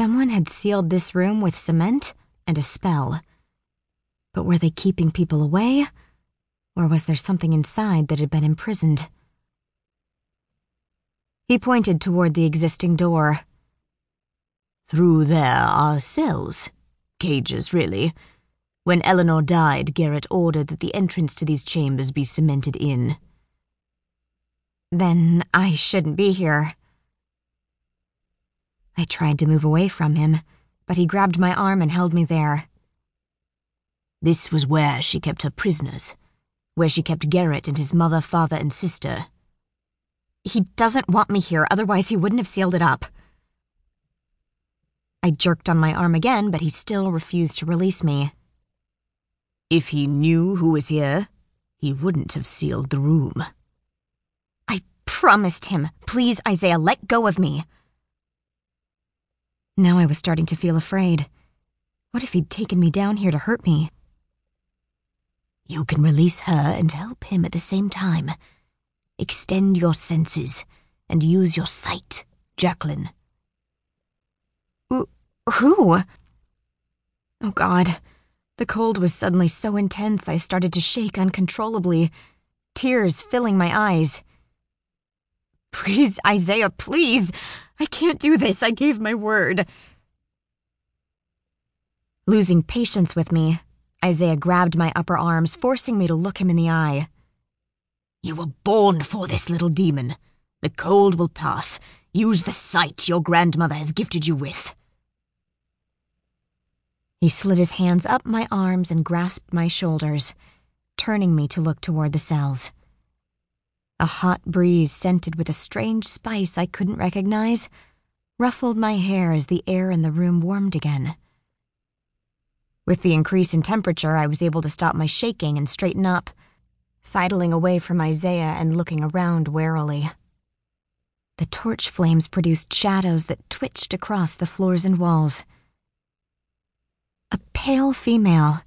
Someone had sealed this room with cement and a spell. But were they keeping people away? Or was there something inside that had been imprisoned? He pointed toward the existing door. Through there are cells. Cages, really. When Eleanor died, Garrett ordered that the entrance to these chambers be cemented in. Then I shouldn't be here. I tried to move away from him, but he grabbed my arm and held me there. This was where she kept her prisoners, where she kept Garrett and his mother, father, and sister. He doesn't want me here, otherwise, he wouldn't have sealed it up. I jerked on my arm again, but he still refused to release me. If he knew who was here, he wouldn't have sealed the room. I promised him. Please, Isaiah, let go of me. Now I was starting to feel afraid. What if he'd taken me down here to hurt me? You can release her and help him at the same time. Extend your senses and use your sight, Jacqueline. Who? Oh, God. The cold was suddenly so intense I started to shake uncontrollably, tears filling my eyes. Please, Isaiah, please! I can't do this. I gave my word. Losing patience with me, Isaiah grabbed my upper arms, forcing me to look him in the eye. You were born for this, little demon. The cold will pass. Use the sight your grandmother has gifted you with. He slid his hands up my arms and grasped my shoulders, turning me to look toward the cells. A hot breeze scented with a strange spice I couldn't recognize ruffled my hair as the air in the room warmed again. With the increase in temperature, I was able to stop my shaking and straighten up, sidling away from Isaiah and looking around warily. The torch flames produced shadows that twitched across the floors and walls. A pale female,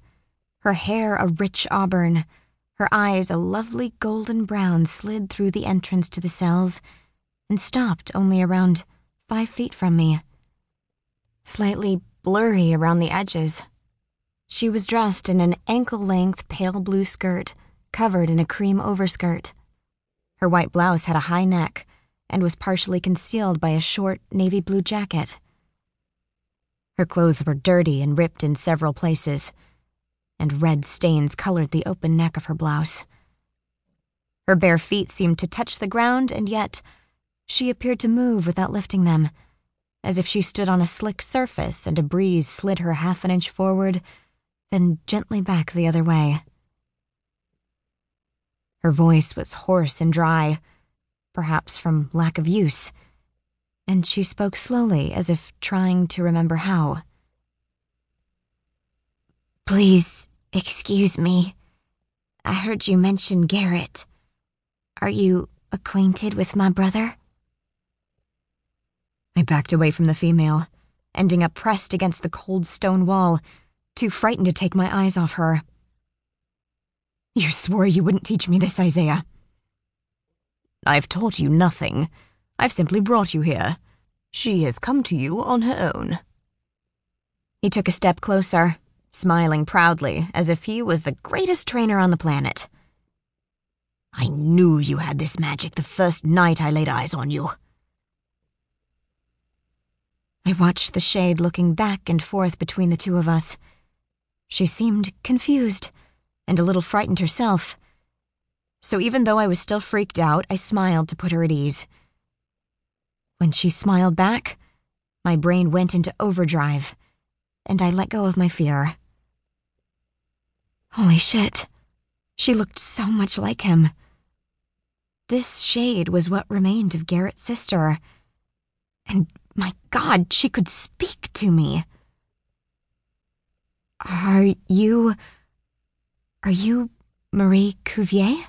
her hair a rich auburn, her eyes a lovely golden brown, slid through the entrance to the cells and stopped only around five feet from me. Slightly blurry around the edges. She was dressed in an ankle length pale blue skirt, covered in a cream overskirt. Her white blouse had a high neck and was partially concealed by a short navy blue jacket. Her clothes were dirty and ripped in several places, and red stains colored the open neck of her blouse. Her bare feet seemed to touch the ground, and yet she appeared to move without lifting them, as if she stood on a slick surface and a breeze slid her half an inch forward, then gently back the other way. Her voice was hoarse and dry, perhaps from lack of use and she spoke slowly as if trying to remember how. Please excuse me. I heard you mention Garrett. Are you acquainted with my brother? I backed away from the female, ending up pressed against the cold stone wall, too frightened to take my eyes off her. You swore you wouldn't teach me this, Isaiah. I've taught you nothing. I've simply brought you here. She has come to you on her own. He took a step closer, smiling proudly as if he was the greatest trainer on the planet. I knew you had this magic the first night I laid eyes on you. I watched the shade looking back and forth between the two of us. She seemed confused and a little frightened herself. So even though I was still freaked out, I smiled to put her at ease. When she smiled back, my brain went into overdrive, and I let go of my fear. Holy shit. She looked so much like him. This shade was what remained of Garrett's sister. And my God, she could speak to me. Are you. Are you Marie Cuvier?